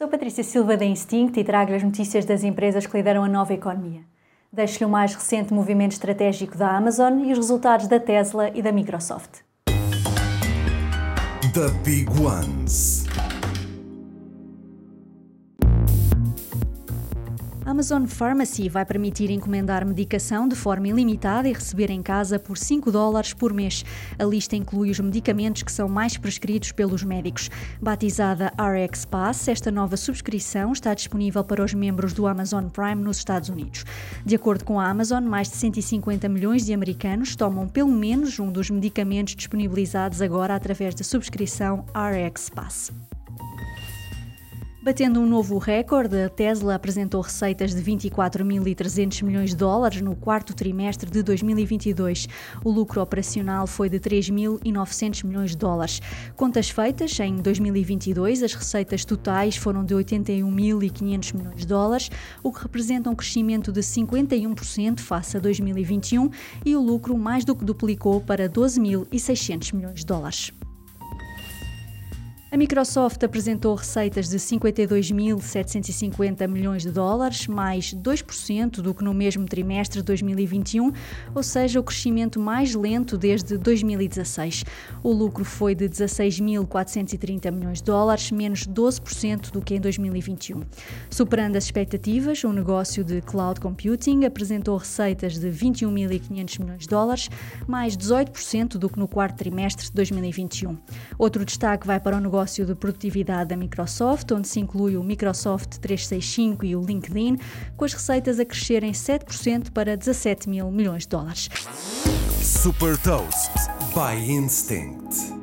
Sou Patrícia Silva da Instinct e trago as notícias das empresas que lideram a nova economia. Deixo-lhe o mais recente movimento estratégico da Amazon e os resultados da Tesla e da Microsoft. The Big Ones. Amazon Pharmacy vai permitir encomendar medicação de forma ilimitada e receber em casa por 5 dólares por mês. A lista inclui os medicamentos que são mais prescritos pelos médicos. Batizada RX Pass, esta nova subscrição está disponível para os membros do Amazon Prime nos Estados Unidos. De acordo com a Amazon, mais de 150 milhões de americanos tomam pelo menos um dos medicamentos disponibilizados agora através da subscrição RX Pass. Batendo um novo recorde, a Tesla apresentou receitas de 24.300 milhões de dólares no quarto trimestre de 2022. O lucro operacional foi de 3.900 milhões de dólares. Contas feitas, em 2022 as receitas totais foram de 81.500 milhões de dólares, o que representa um crescimento de 51% face a 2021 e o lucro mais do que duplicou para 12.600 milhões de dólares. A Microsoft apresentou receitas de 52.750 milhões de dólares, mais 2% do que no mesmo trimestre de 2021, ou seja, o crescimento mais lento desde 2016. O lucro foi de 16.430 milhões de dólares, menos 12% do que em 2021. Superando as expectativas, o negócio de cloud computing apresentou receitas de 21.500 milhões de dólares, mais 18% do que no quarto trimestre de 2021. Outro destaque vai para o negócio negócio de produtividade da Microsoft, onde se inclui o Microsoft 365 e o LinkedIn, com as receitas a crescerem 7% para 17 mil milhões de dólares. Super Toast by Instinct.